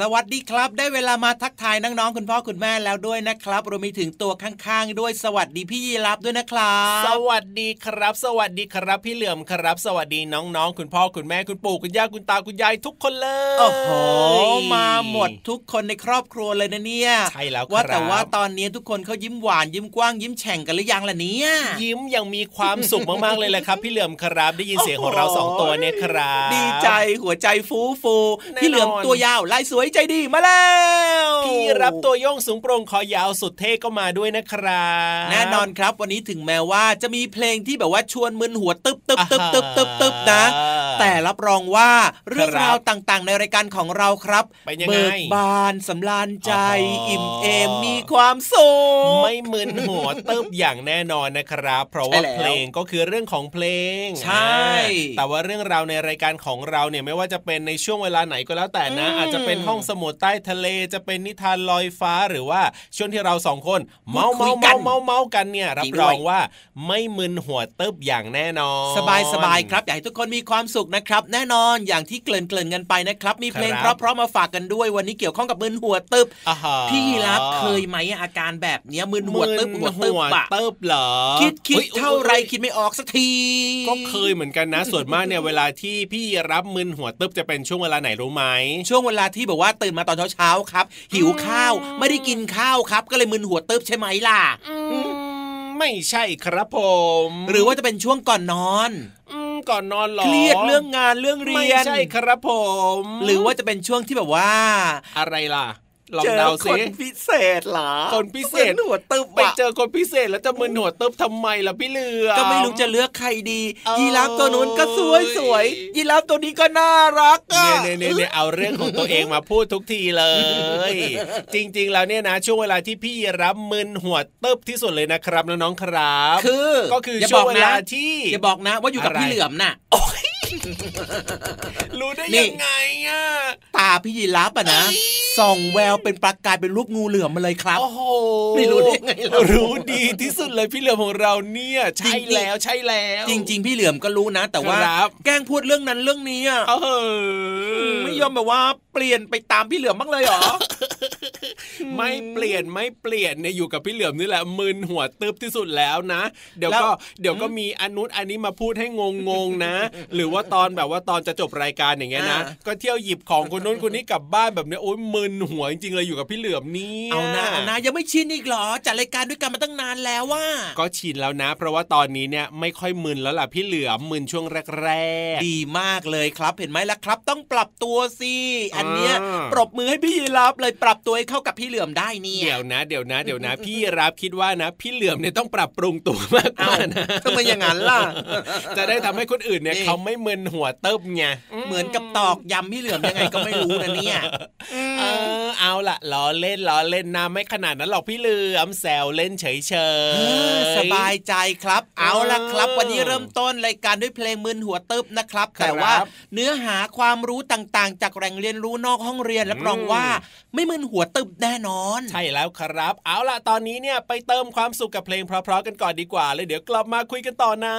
สวัสดีครับ ได้เวลามาทักทายน้องๆคุณพ่อคุณแม่แล้วด้วยนะครับรวมไปถึงตัวข้างๆ ด้วยสวัสดีพี่ยีรับด้วยนะครับ สวัสดีครับ สวัสดีครับพี่เหลื่อมครับ สวัสดีน้องๆ คุณพ่อคุณแม่คุณปู่คุณย่าคุณตาคุณยายทุกคนเลยโอ้โหมาหมดทุกคนในครอบครัวเลยนะเนี่ยใช่แล้วครับว่าแต่ว่าตอนนี้ทุกคนเขายิ้มหวานยิ้มกว้างยิ้มแฉ่งกันหรือยังล่ะเนี่ยยิ้มยังมีความสุขมากๆเลยแหละครับ พี่เหลื่อมครับได้ยินเสียงของเราสองตัวเนี่ยครับ ดีใจหัวใจฟูฟูแน่นอนพี่เหลือมตัวยาวลายสวยใจดีมาแล้ว พี่รับตัวโยงสูงโปร่งคอยาวสุดเท่ก็มาด้วยนะครับแน่นอนครับวันนี้ถึงแม้ว่าจะมีเพลงที่แบบว่าชวนมึนหัวตึบตึบตึบตึบตึบตึบนะ แต่รับรองว่าเรื่องราวต่างๆ ในรายการของเราครับเป็นยังไงเบิกบานสำราญใจอ๋ออิ่อิ่มเอมมีความสุขไม่มึนหัวตึบอย่างแน่นอนนะครับ เพราะว่าใช่แล้วเพลงก็คือเรื่องของเพลงใช่อ่าแต่ว่าเรื่องราวในรายการของเราเนี่ยไม่ว่าจะเป็นในช่วงเวลาไหนก็แล้วแต่นะอืมอาจจะเป็นห้ององสมุทรใต้ทะเลจะเป็นนิทานลอยฟ้าหรือว่าช่วงที่เราสองคน เมาพูเมาดคุยกัเมานเมาเมากันเนี่ยรับจริงรด้วยองว่าไม่มึนหัวเติบอย่างแน่นอน สบายสบายครับอยากให้ทุกคนมีความสุขนะครับ แน่นอนอย่างที่เกริ่นเกริ่นกันไปนะครับ มีเพลงครับเพราะๆมาฝากกันด้วยวันนี้เกี่ยวข้องกับมึนหัวตึบอ่าฮะพี่ยีรับเคยไหมอาการแบบเนี้ยมึนหัวตึบมึหัวนตึบหัวอะเติบเหรอคิดคิดฮ้ยเท่าไรฮ้ยคิดไม่ออกสักทีก็เคยเหมือนกันนะส่วนมากเนี่ยเวลาที่พี่รับมึนหัวตึบจะเป็นช่วงเวลาไหนรู้ไหมช่วงเวลาที่แบบว่าตื่นมาตอนเช้าๆครับ หิวข้าวไม่ได้กินข้าวครับ ก็เลยมึนหัวตึบใช่ไหมล่ะไม่ใช่ครับผม หรือว่าจะเป็นช่วงก่อนนอนอืมก่อนนอนหรอเครียดเรื่องงานเรื่องเรีไม่ยนใช่ครับผม หรือว่าจะเป็นช่วงที่แบบว่า อะไรล่ะ ลองเจอเดาคสินพิเศษเหรอคนพิเศษมึนหัวตึบไปอะเจอคนพิเศษแล้วจะมึนหัวตึบทำไมล่ะพี่เหลือก็ไม่รู้จะเลือกใครดีเอ้ยยีราฟตัวนู้นก็สวยสวยยีราฟตัวนี้ก็น่ารักอะเนี่ยเนี่ยเนี่ยเอาเรื่องของตัวเองมาพูดทุกทีเลย จริง ๆ แล้วเนี่ยนะช่วงเวลาที่พี่รับมึนหัวตึบที่สุดเลยนะครับน้องๆครับ คือก็คืออย่าช่บวองกเวนะลาที่อย่าบอกนะว่าอยู่กับอะไรพี่เหลือมน่ะ รู้ได้นี่ยังไงอะตาพี่ยีราฟอะนะส่องแววเป็นประกายเป็นรูปงูเหลือมมาเลยครับโอ้โหไม่รู้ได้ไงเรารู้ดีที่สุดเลยพี่เหลือมของเราเนี่ยใช่จริงๆแล้วใช่แล้ว จริง ๆ พี่เหลือมก็รู้นะ แต่ว่าครับแกล้งพูดเรื่องนั้นเรื่องนี้อะเออไม่ยอมแบบว่าเปลี่ยนไปตามพี่เหลือมบ้างเลยเหรอ ไม่เปลี่ยนไม่เปลี่ยนเนี่ยอยู่กับพี่เหลือมนี่แหละมึนหัวตึบที่สุดแล้วนะ เดี๋ยวแล้วก็เดี๋ยวก็มีอนนุนอันนี้มาพูดให้งงงๆนะ หรือว่าตอนแบบว่าตอนจะจบรายการอย่างเงี้ยนะ ก็เที่ยวหยิบของคนนู้นคนนี้กลับบ้านแบบเนี้ยโอ๊ยมึนหัวจริงๆเลยอยู่กับพี่เหลือมนี่เอานะเอานะยังไม่ชินอีกเหรอจัดรายการด้วยกันมาตั้งนานแล้วว่า ก็ชินแล้วนะ เพราะว่าตอนนี้เนี่ยไม่ค่อยมึนแล้วล่ะพี่เหลือมมึนช่วงแรกๆดีมากเลยครับเห็นไหมล่ะครับ ต้องปรับตัวสิอันเนี้ยอ่าปรบมือให้พี่ยีรับเลยปรับตัวให้เข้ากับพี่เหลือมได้เนี่ยเดี๋ยวนะ เดี๋ยวนะเดี๋ยวนะ พี่รับคิดว่านะ พี่เหลือมเนี่ยต้องปรับปรุงตัวมากกเอ้าว่านะทำไมอย่างนั้นล่ะจะได้ทำให้คนอื่นเนี่ยนี่เขาไม่มึนหัวเติบไงเหมือนกับตอกย้ำพี่เหลือมยังไงก็ไม่รู้นะเนี่ยเออเอาล่ะล้อเล่นล้อเล่นนะไม่ขนาดนั้นหรอกพี่เหลือมแซวเล่นเฉยเฉเออยสบายใจครับ เอาละครับ วันนี้เริ่มต้นรายการด้วยเพลงมึนหัวตึบนะครับ แต่ว่าเนื้อหาความรู้ต่างๆ จากแหล่งเรียนรู้นอกห้องเรียนรับรองว่า ไม่มึนหัวตึบแน่นอน ใช่แล้วครับ เอาล่ะตอนนี้เนี่ยไปเติมความสุขกับเพลงเพราะๆกันก่อนดีกว่าเลยเดี๋ยวกลับมาคุยกันต่อนะ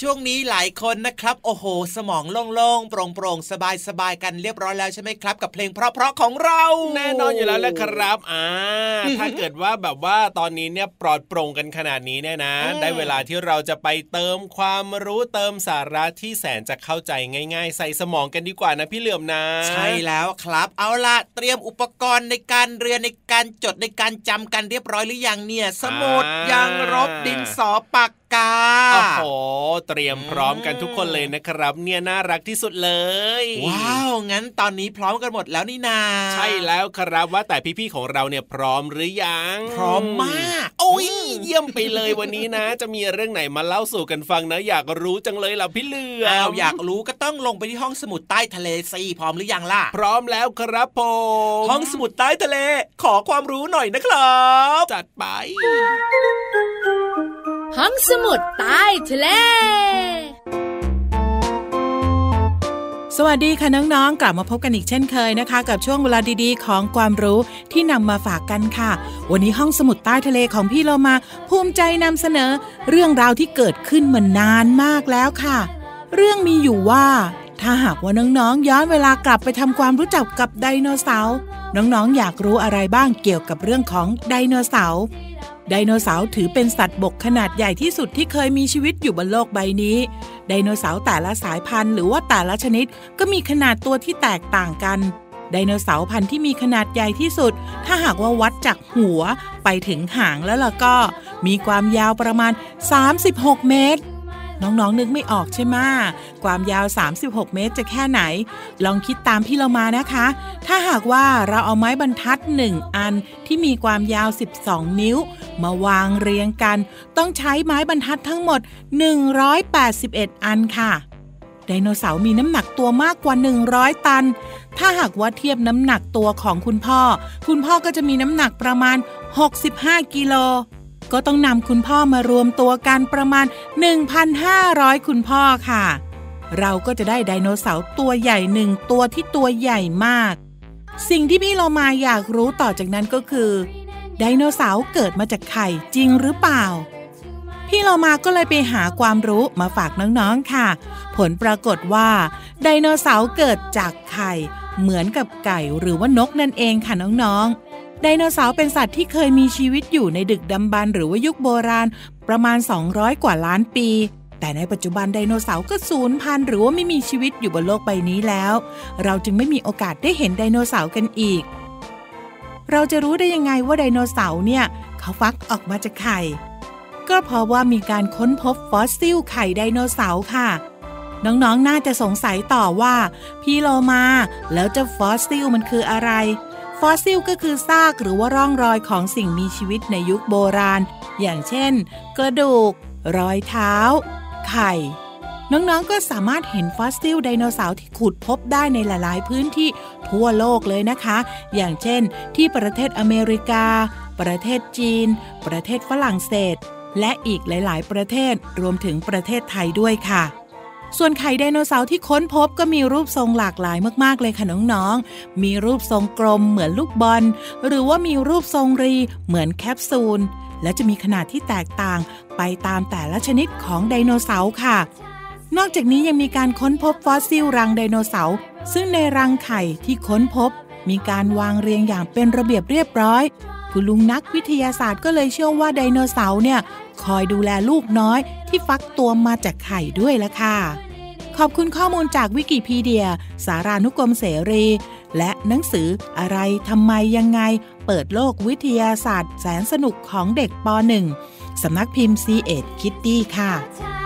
ช่วงนี้หลายคนนะครับ โอ้โห สมองโล่งๆโปร่งๆสบายๆกันเรียบร้อยแล้วใช่ไหมครับ กับเพลงเพราะๆของเรา แน่นอนอยู่แล้วแหละครับอ่าถ้าเกิดว่าแบบว่าตอนนี้เนี่ยปลอดโปร่งกันขนาดนี้เนี่ยนะอืมได้เวลาที่เราจะไปเติมความรู้เติมสาระที่แสนจะเข้าใจง่าย ๆ ใส่สมองกันดีกว่านะพี่เหลือมนะ ใช่แล้วครับ เอาล่ะเตรียมอุปกรณ์ในการเรียนในการจดในการจำกันเรียบร้อยหรือยังเนี่ย สมุดอ่ายังรบดินสอปากกาโอ้โหเตรียมพร้อมกันทุกคนเลยนะครับ เนี่ยน่ารักที่สุดเลย ว้าว งั้นตอนนี้พร้อมกันหมดแล้วนี่นา ใช่แล้วครับว่าแต่พี่ๆของเราเนี่ยพร้อมหรือยัง พร้อมมาก โอ้ยเยี่ยมไปเลยวันนี้นะ จะมีเรื่องไหนมาเล่าสู่กันฟังนะ อยากรู้จังเลยล่ะพี่เหลือมอ้าวอยากรู้ก็ต้องลงไปที่ห้องสมุดใต้ทะเลสิพร้อมหรือยังล่ะ พร้อมแล้วครับผมห้องสมุดใต้ทะเล ขอความรู้หน่อยนะครับ จัดไป ห้องสมุดใต้ทะเล สวัสดีค่ะน้องๆ กลับมาพบกันอีกเช่นเคยนะคะ กับช่วงเวลาดีๆ ของความรู้ที่นำมาฝากกันค่ะ วันนี้ห้องสมุดใต้ทะเลของพี่เรามา ภูมิใจนำเสนอ เรื่องราวที่เกิดขึ้นมานานมากแล้วค่ะ เรื่องมีอยู่ว่า ถ้าหากว่าน้องๆ ย้อนเวลากลับไปทำความรู้จักกับไดโนเสาร์น้องๆ อยากรู้อะไรบ้างเกี่ยวกับเรื่องของไดโนเสาร์ ไดโนเสาร์ถือเป็นสัตว์บกขนาดใหญ่ที่สุดที่เคยมีชีวิตอยู่บนโลกใบนี้ ไดโนเสาร์แต่ละสายพันธุ์หรือว่าแต่ละชนิดก็มีขนาดตัวที่แตกต่างกัน ไดโนเสาร์พันธุ์ที่มีขนาดใหญ่ที่สุด ถ้าหากว่าวัดจากหัวไปถึงหางแล้วล่ะก็ มีความยาวประมาณ 36 เมตร น้องๆนึกไม่ออกใช่ไหมความยาว 36 เมตรจะแค่ไหน ลองคิดตามพี่เรามานะคะ ถ้าหากว่าเราเอาไม้บรรทัด 1 อันที่มีความยาว 12 นิ้ว มาวางเรียงกัน ต้องใช้ไม้บรรทัดทั้งหมด 181 อันค่ะไดโนเสาร์มีน้ำหนักตัวมากกว่า 100 ตัน ถ้าหากว่าเทียบน้ำหนักตัวของคุณพ่อ คุณพ่อก็จะมีน้ำหนักประมาณ 65 กิโล ก็ต้องนำคุณพ่อมารวมตัวกันประมาณ 1,500 คุณพ่อค่ะ เราก็จะได้ไดโนเสาร์ตัวใหญ่หนึ่งตัวที่ตัวใหญ่มาก สิ่งที่พี่เรามาอยากรู้ต่อจากนั้นก็คือ ไดโนเสาร์เกิดมาจากไข่จริงหรือเปล่า พี่เรามาก็เลยไปหาความรู้มาฝากน้องๆค่ะ ผลปรากฏว่าไดโนเสาร์เกิดจากไข่เหมือนกับไก่หรือว่านกนั่นเองค่ะน้องๆ ไดโนเสาร์เป็นสัตว์ที่เคยมีชีวิตอยู่ในดึกดำบรรหรือว่ายุคโบราณ ประมาณ 200 กว่าล้านปี แต่ในปัจจุบันไดโนเสาร์ก็สูญพันธุ์หรือว่าไม่มีชีวิตอยู่บนโลกใบนี้แล้ว เราจึงไม่มีโอกาสได้เห็นไดโนเสาร์กันอีก เราจะรู้ได้ยังไงว่าไดโนเสาร์เนี่ย เขาฟักออกมาจากไข่ ก็เพราะว่ามีการค้นพบฟอสซิลไข่ไดโนเสาร์ค่ะน้องๆน่าจะสงสัยต่อว่า พี่โลมา แล้วเจ้าฟอสซิลมันคืออะไร ฟอสซิลก็คือซากหรือว่าร่องรอยของสิ่งมีชีวิตในยุคโบราณ อย่างเช่น กระดูก รอยเท้า ไข่ น้องๆ ก็สามารถเห็นฟอสซิลไดโนเสาร์ที่ขุดพบได้ในหลายๆ พื้นที่ทั่วโลกเลยนะคะ อย่างเช่น ที่ประเทศอเมริกา ประเทศจีน ประเทศฝรั่งเศส และอีกหลาย ๆ ประเทศรวมถึงประเทศไทยด้วยค่ะ ส่วนไข่ไดโนเสาร์ที่ค้นพบก็มีรูปทรงหลากหลายมากๆเลยค่ะน้องๆ มีรูปทรงกลมเหมือนลูกบอล หรือว่ามีรูปทรงรีเหมือนแคปซูล และจะมีขนาดที่แตกต่างไปตามแต่ละชนิดของไดโนเสาร์ค่ะ นอกจากนี้ยังมีการค้นพบฟอสซิลรังไดโนเสาร์ซึ่งในรังไข่ที่ค้นพบ มีการวางเรียงอย่างเป็นระเบียบเรียบร้อยคุณลุงนักวิทยาศาสตร์ก็เลยเชื่อว่าไดโนเสาร์เนี่ย คอยดูแลลูกน้อยที่ฟักตัวมาจากไข่ด้วยละค่ะ ขอบคุณข้อมูลจากวิกิพีเดีย สารานุกรมเสรี และหนังสืออะไรทำไมยังไง เปิดโลกวิทยาศาสตร์แสนสนุกของเด็กป .1 สำนักพิมพ์ C ีเอ็ดคิตตี้ค่ะ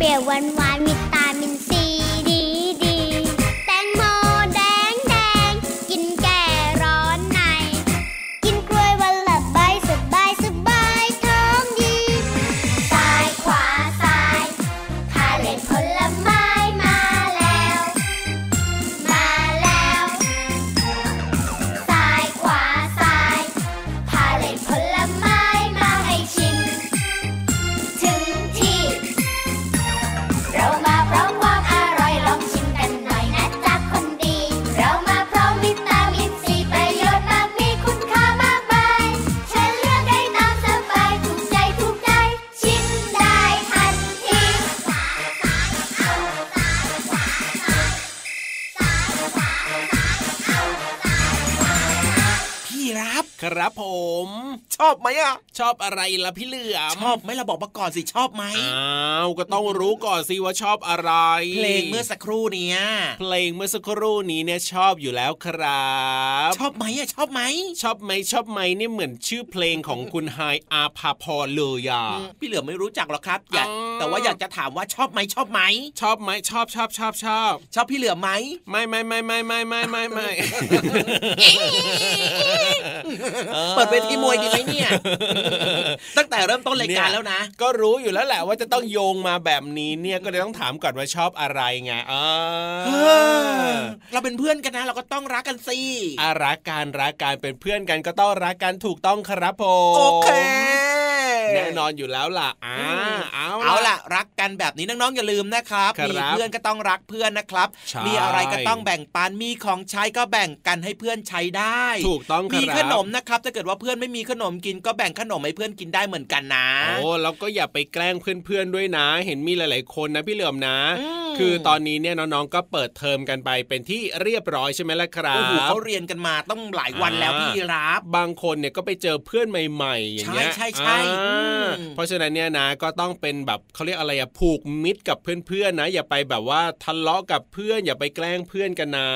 เปรียบหวานๆมี giraffe ครับผม ชอบไหมอะ ชอบอะไรล่ะพี่เหลือมชอบไหมเราบอกมาก่อนสิชอบไหมอ้าวก็ต้องรู้ก่อนสิว่าชอบอะไรเพลงเมื่อสักครู่เนี้ยเพลงเมื่อสักครู่นี้เนี่ยชอบอยู่แล้วครับ ชอบไหมอะชอบไหมชอบไหมชอบไหมเนี่ยเหมือนชื่อเพลงของคุณไฮอาภาพรเลยอะอืมพี่เหลือไม่รู้จักหรอกครับอยากอ๋อแต่ว่าอยากจะถามว่าชอบไหมชอบไหมชอบไหมชอบชอบชอบชอบชอบพี่เหลือไหมไม่ไม่ไม่ไม่ไม่ไม่ไม่ไม่เปิดเวทีมวยดีไหมเนี่ย ตั้งแต่เริ่มต้นรายการแล้วนะ ก็รู้อยู่แล้วแหละว่าจะต้องโยงมาแบบนี้เนี่ยก็เลยต้องถามก่อนว่าชอบอะไรไงเออเราเป็นเพื่อนกันนะ เราก็ต้องรักกันสิอารักการรักการเป็นเพื่อนกันก็ต้องรักกันถูกต้องครับผมโอเคแน่นอนอยู่แล้วล่ะอ่าเอาเอาล่ะ รักกันแบบนี้น้องๆอย่าลืมนะครับครับมีเพื่อนก็ต้องรักเพื่อนนะครับใช่มีอะไรก็ต้องแบ่งปันมีของใช้ก็แบ่งกันให้เพื่อนใช้ได้ ถูกต้องครับมีขนมนะครับถ้าเกิดว่าเพื่อนไม่มีขนมกินก็แบ่งขนมให้เพื่อนกินได้เหมือนกันนะโอ้แล้วก็อย่าไปแกล้งเพื่อนๆด้วยนะ เห็นมีหลาย ๆ คนนะพี่เหลือมนะอืมคือตอนนี้เนี่ยน้องๆก็เปิดเทอมกันไปเป็นที่เรียบร้อยใช่ไหมล่ะครัโอ้โหบเขาเรียนกันมาต้องหลายวันแล้วอ่าพี่รับ บางคนเนี่ยก็ไปเจอเพื่อนใหม่ ๆ อย่างเงี้ยใช่ใช่ใช่อ่าอืมเพราะฉะนั้นเนี่ยนะก็ต้องเป็นแบบเขาเรียกอะไรอะผูกมิตรกับเพื่อนๆนะ อย่าไปแบบว่าทะเลาะกับเพื่อน อย่าไปแกล้งเพื่อนกันนะ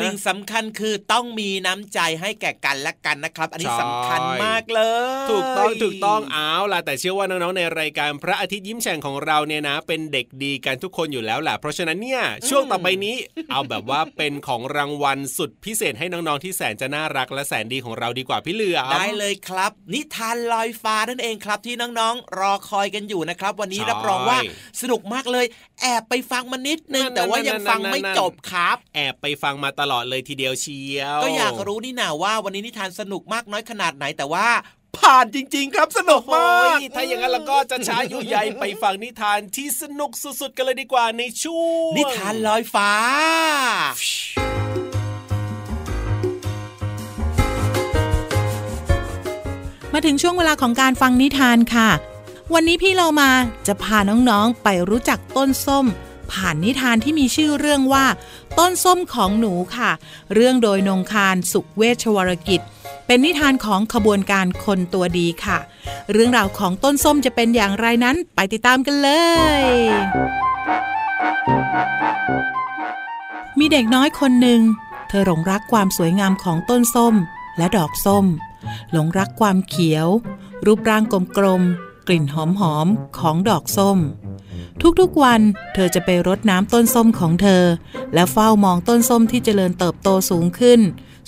สิ่งสำคัญคือต้องมีน้ำใจให้แก่กันและกันนะครับอันนี้ใช่สำคัญมากเลย ถูกต้องถูกต้องเอาล่ะแต่เชื่อว่าน้องๆในรายการพระอาทิตย์ยิ้มแฉ่งของเราเนี่ยนะ เป็นเด็กดีกันทุกคนอยู่แล้วแหละเพราะฉะนั้นเนี่ยช่วงต่อไปนี้ เอาแบบว่าเป็นของรางวัลสุดพิเศษให้น้องๆที่แสนจะน่ารักและแสนดีของเราดีกว่าพี่เหลือมได้เลยครับ นิทานลอยฟ้านั่นเองครับที่น้องๆ รอคอยกันอยู่นะครับ วันนี้ใช่รับรองว่าสนุกมากเลย แอบไปฟังมานิดนึงนั่นๆๆๆๆแต่ว่ายังฟังไม่จบครับ แอบไปฟังมาตลอดเลยทีเดียวเชียว ก็อยากรู้นี่นาว่าวันนี้นิทานสนุกมากน้อยขนาดไหนแต่ว่าผ่านจริง ๆ ครับสนุกโอ้มากยถ้าอย่างนั้นเราก็จะช้าอยู่ใหญ่ไปฟังนิทานที่สนุกสุดๆ กันเลยดีกว่าในช่วงนิทานลอยฟ้า มาถึงช่วงเวลาของการฟังนิทานค่ะ วันนี้พี่เรามาจะพาน้องๆไปรู้จักต้นส้ม ผ่านนิทานที่มีชื่อเรื่องว่า ต้นส้มของหนูค่ะ เรื่องโดยนงคารสุขเวชวรกิจ เป็นนิทานของขบวนการคนตัวดีค่ะ เรื่องราวของต้นส้มจะเป็นอย่างไรนั้นไปติดตามกันเลย มีเด็กน้อยคนหนึ่ง เธอหลงรักความสวยงามของต้นส้มและดอกส้ม หลงรักความเขียว รูปร่างกลมๆ กลิ่นหอมๆ ของดอกส้ม ทุกๆวันเธอจะไปรดน้ำต้นส้มของเธอ และเฝ้ามองต้นส้มที่เจริญเติบโตสูงขึ้น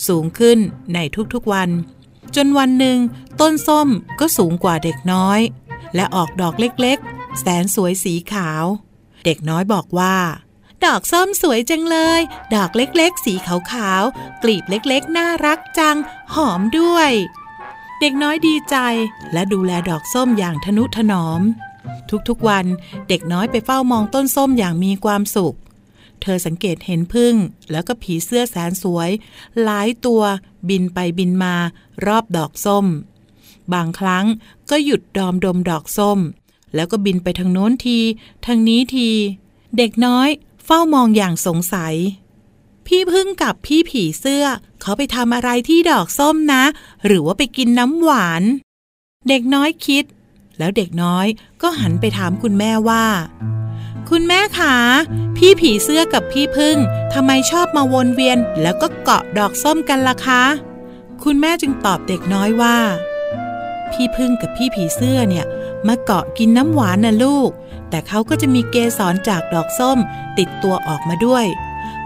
สูงขึ้นในทุกๆวัน จนวันหนึ่งต้นส้มก็สูงกว่าเด็กน้อย และออกดอกเล็กๆ แสนสวยสีขาว เด็กน้อยบอกว่า ดอกส้มสวยจังเลย ดอกเล็กๆ สีขาวๆกลีบเล็กๆ น่ารักจัง หอมด้วย เด็กน้อยดีใจและดูแลดอกส้มอย่างทนุถนอม ทุกๆวันเด็กน้อยไปเฝ้ามองต้นส้มอย่างมีความสุข เธอสังเกตเห็นพึ่ง แล้วก็ผีเสื้อแสนสวย หลายตัวบินไปบินมารอบดอกส้ม บางครั้งก็หยุดดอมดมดอกส้ม แล้วก็บินไปทางโน้นที ทางนี้ที เด็กน้อยเฝ้ามองอย่างสงสัย พี่พึ่งกับพี่ผีเสื้อ เขาไปทำอะไรที่ดอกส้มนะ หรือว่าไปกินน้ำหวาน เด็กน้อยคิด แล้วเด็กน้อยก็หันไปถามคุณแม่ว่า คุณแม่คะพี่ผีเสื้อกับพี่พึ่งทำไมชอบมาวนเวียนแล้วก็เกาะดอกส้มกันล่ะคะ คุณแม่จึงตอบเด็กน้อยว่า พี่พึ่งกับพี่ผีเสื้อเนี่ย มาเกาะกินน้ำหวานนะลูก แต่เขาก็จะมีเกสรจากดอกส้ม ติดตัวออกมาด้วย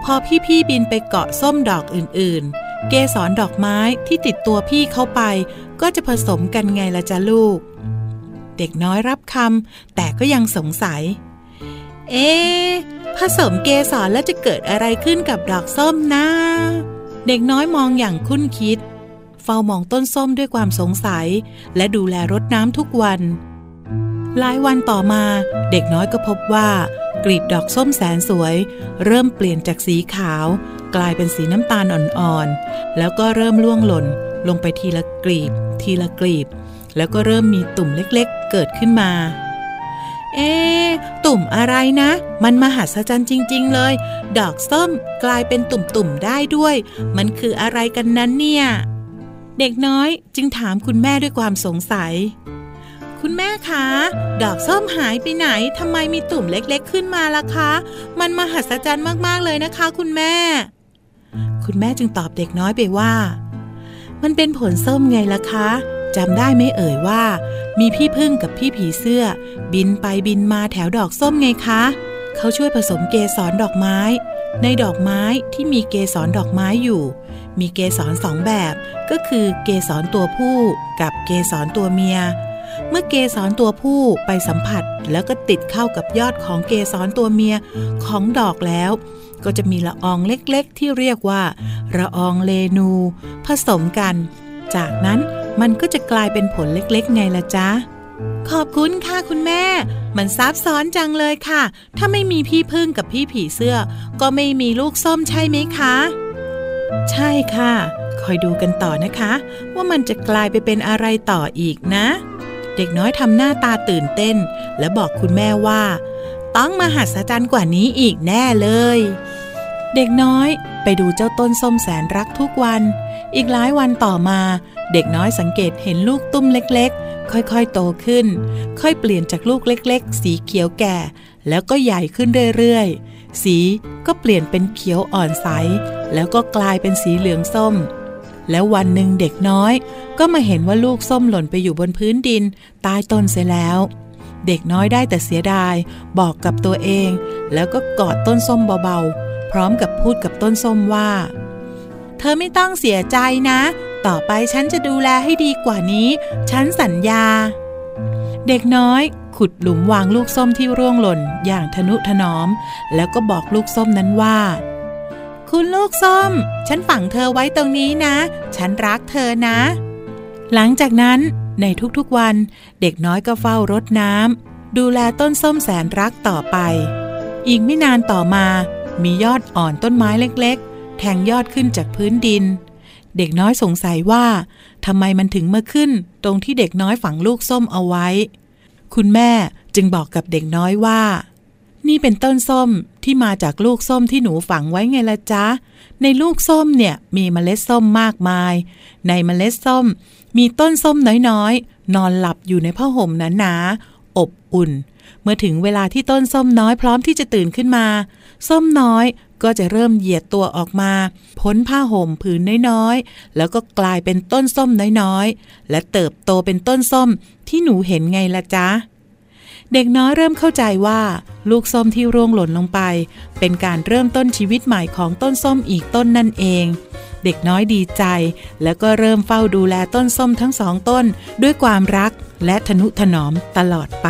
พอพี่ๆบินไปเกาะส้มดอกอื่นๆ เกสรดอกไม้ที่ติดตัวพี่เข้าไป ก็จะผสมกันไงละจ๊ะลูก เด็กน้อยรับคำแต่ก็ยังสงสัย เอ๊ะผสมเกสรแล้วจะเกิดอะไรขึ้นกับดอกส้มนะ เด็กน้อยมองอย่างคุ้นคิด เฝ้ามองต้นส้มด้วยความสงสัย และดูแลรดน้ำทุกวัน หลายวันต่อมา เด็กน้อยก็พบว่ากลีบดอกส้มแสนสวย เริ่มเปลี่ยนจากสีขาว กลายเป็นสีน้ำตาลอ่อนๆ แล้วก็เริ่มล่วงหล่น ลงไปทีละกลีบ ทีละกลีบ แล้วก็เริ่มมีตุ่มเล็กๆ เกิดขึ้นมา เอ๊ตุ่มอะไรนะ มันมหัศจรรย์จริง ๆ เลย ดอกส้มกลายเป็นตุ่มๆได้ด้วย มันคืออะไรกันนั้นเนี่ย เด็กน้อยจึงถามคุณแม่ด้วยความสงสัย คุณแม่คะ ดอกส้มหายไปไหนทำไมมีตุ่มเล็กๆ ขึ้นมาล่ะคะ มันมหัศจรรย์มากๆเลยนะคะ คุณแม่ คุณแม่จึงตอบเด็กน้อยไปว่า มันเป็นผลส้มไงล่ะคะ จำได้ไหมเอ่ยว่า มีพี่พึ่งกับพี่ผีเสื้อ บินไปบินมาแถวดอกส้มไงคะ เขาช่วยผสมเกสรดอกไม้ ในดอกไม้ที่มีเกสรดอกไม้อยู่ มีเกสรสองแบบ ก็คือเกสรตัวผู้กับเกสรตัวเมีย เมื่อเกสรตัวผู้ไปสัมผัสแล้วก็ติดเข้ากับยอดของเกสรตัวเมียของดอกแล้วก็จะมีละอองเล็กๆ ที่เรียกว่า ละอองเลนู ผสมกัน จากนั้น มันก็จะกลายเป็นผลเล็กๆ ไงล่ะจ๊ะ ขอบคุณค่ะคุณแม่ มันซับซ้อนจังเลยค่ะ ถ้าไม่มีพี่พึ่งกับพี่ผีเสื้อ ก็ไม่มีลูกส้มใช่ไหมคะ ใช่ค่ะ คอยดูกันต่อนะคะ ว่ามันจะกลายไปเป็นอะไรต่ออีกนะ เด็กน้อยทำหน้าตาตื่นเต้น และบอกคุณแม่ว่า ต้องมหัศจรรย์กว่านี้อีกแน่เลย เด็กน้อย ไปดูเจ้าต้นส้มแสนรักทุกวัน อีกหลายวันต่อมา เด็กน้อยสังเกตเห็นลูกตุ้มเล็กๆ ค่อยๆ โตขึ้น ค่อยเปลี่ยนจากลูกเล็กๆ สีเขียวแก่ แล้วก็ใหญ่ขึ้นเรื่อยๆ สีก็เปลี่ยนเป็นเขียวอ่อนใส แล้วก็กลายเป็นสีเหลืองส้ม แล้ววันหนึ่งเด็กน้อย ก็มาเห็นว่าลูกส้มหล่นไปอยู่บนพื้นดินใต้ต้นเสียแล้วเด็กน้อยได้แต่เสียดาย บอกกับตัวเอง แล้วก็กอดต้นส้มเบาๆ ร้อมกับพูดกับต้นส้มว่า เธอไม่ต้องเสียใจนะ ต่อไปฉันจะดูแลให้ดีกว่านี้ ฉันสัญญา เด็กน้อยขุดหลุมวางลูกส้มที่ร่วงหล่นอย่างทนุถนอม แล้วก็บอกลูกส้มนั้นว่า คุณลูกส้ม ฉันฝังเธอไว้ตรงนี้นะ ฉันรักเธอนะ หลังจากนั้นในทุกๆวัน เด็กน้อยก็เฝ้ารดน้ำดูแลต้นส้มแสนรักต่อไป อีกไม่นานต่อมา มียอดอ่อนต้นไม้เล็กๆ แทงยอดขึ้นจากพื้นดิน เด็กน้อยสงสัยว่าทำไมมันถึงมาขึ้น ตรงที่เด็กน้อยฝังลูกส้มเอาไว้ คุณแม่จึงบอกกับเด็กน้อยว่า นี่เป็นต้นส้มที่มาจากลูกส้มที่หนูฝังไว้ไงละจ๊ะ ในลูกส้มเนี่ยมีเมล็ดส้มมากมาย ในเมล็ดส้ม มีต้นส้มน้อยๆ นอนหลับอยู่ในผ้าห่มหนาๆอบอุ่น เมื่อถึงเวลาที่ต้นส้มน้อยพร้อมที่จะตื่นขึ้นมา ส้มน้อยก็จะเริ่มเหยียดตัวออกมา พ้นผ้าห่มผืนน้อยๆ แล้วก็กลายเป็นต้นส้มน้อยๆ และเติบโตเป็นต้นส้มที่หนูเห็นไงละจ๊ะ เด็กน้อยเริ่มเข้าใจว่า ลูกส้มที่ร่วงหล่นลงไป เป็นการเริ่มต้นชีวิตใหม่ของต้นส้มอีกต้นนั่นเอง เด็กน้อยดีใจ แล้วก็เริ่มเฝ้าดูแลต้นส้มทั้งสองต้น ด้วยความรักและทนุถนอมตลอดไป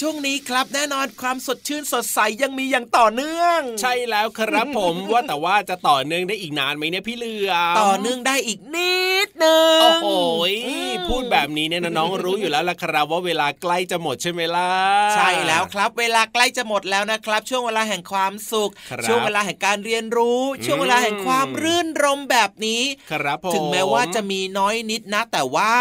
ช่วงนี้ครับ แน่นอนความสดชื่นสดใสยังมีอย่างต่อเนื่อง ใช่แล้วครับผมว่าแต่ว่าจะต่อเนื่องได้อีกนานไหมเนี่ยพี่เหลือมต่อเนื่องได้อีกนิดนึงโอ้โหยอืมพูดแบบนี้เนี่ยน้องๆรู้อยู่แล้วล่ะครับว่าเวลาใกล้จะหมดใช่ไหมล่ะใช่แล้วครับ เวลาใกล้จะหมดแล้วนะครับ ช่วงเวลาแห่งความสุขครับช่วงเวลาแห่งการเรียนรู้ ช่วงเวลาแห่งความรื่นรมแบบนี้ครับผมถึงแม้ว่าจะมีน้อยนิดนะ แต่ว่า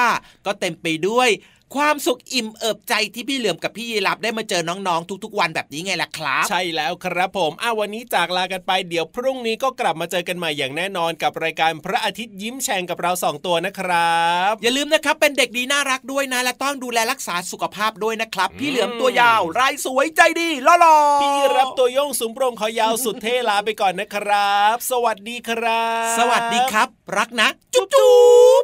ก็เต็มไปด้วย ความสุขอิ่มเอิบใจที่พี่เหลือมกับพี่ยีรับได้มาเจอน้องๆ ทุกๆ วันแบบนี้ไงล่ะครับ ใช่แล้วครับผมอ้าววันนี้จากลากันไปเดี๋ยวพรุ่งนี้ก็กลับมาเจอกันใหม่อย่างแน่นอนกับรายการพระอาทิตย์ยิ้มแฉ่งกับเราสองตัวนะครับ อย่าลืมนะครับเป็นเด็กดีน่ารักด้วยนะและต้องดูแลรักษาสุขภาพด้วยนะครับ พี่เหลือมตัวยาวลายสวยใจดีล่อๆพี่รับตัวโยงสูงโปร่งคอยาวสุดเท่ลาไปก่อนนะครับ สวัสดีครับ สวัสดีครับ รักนะ จุ๊บจุ๊บ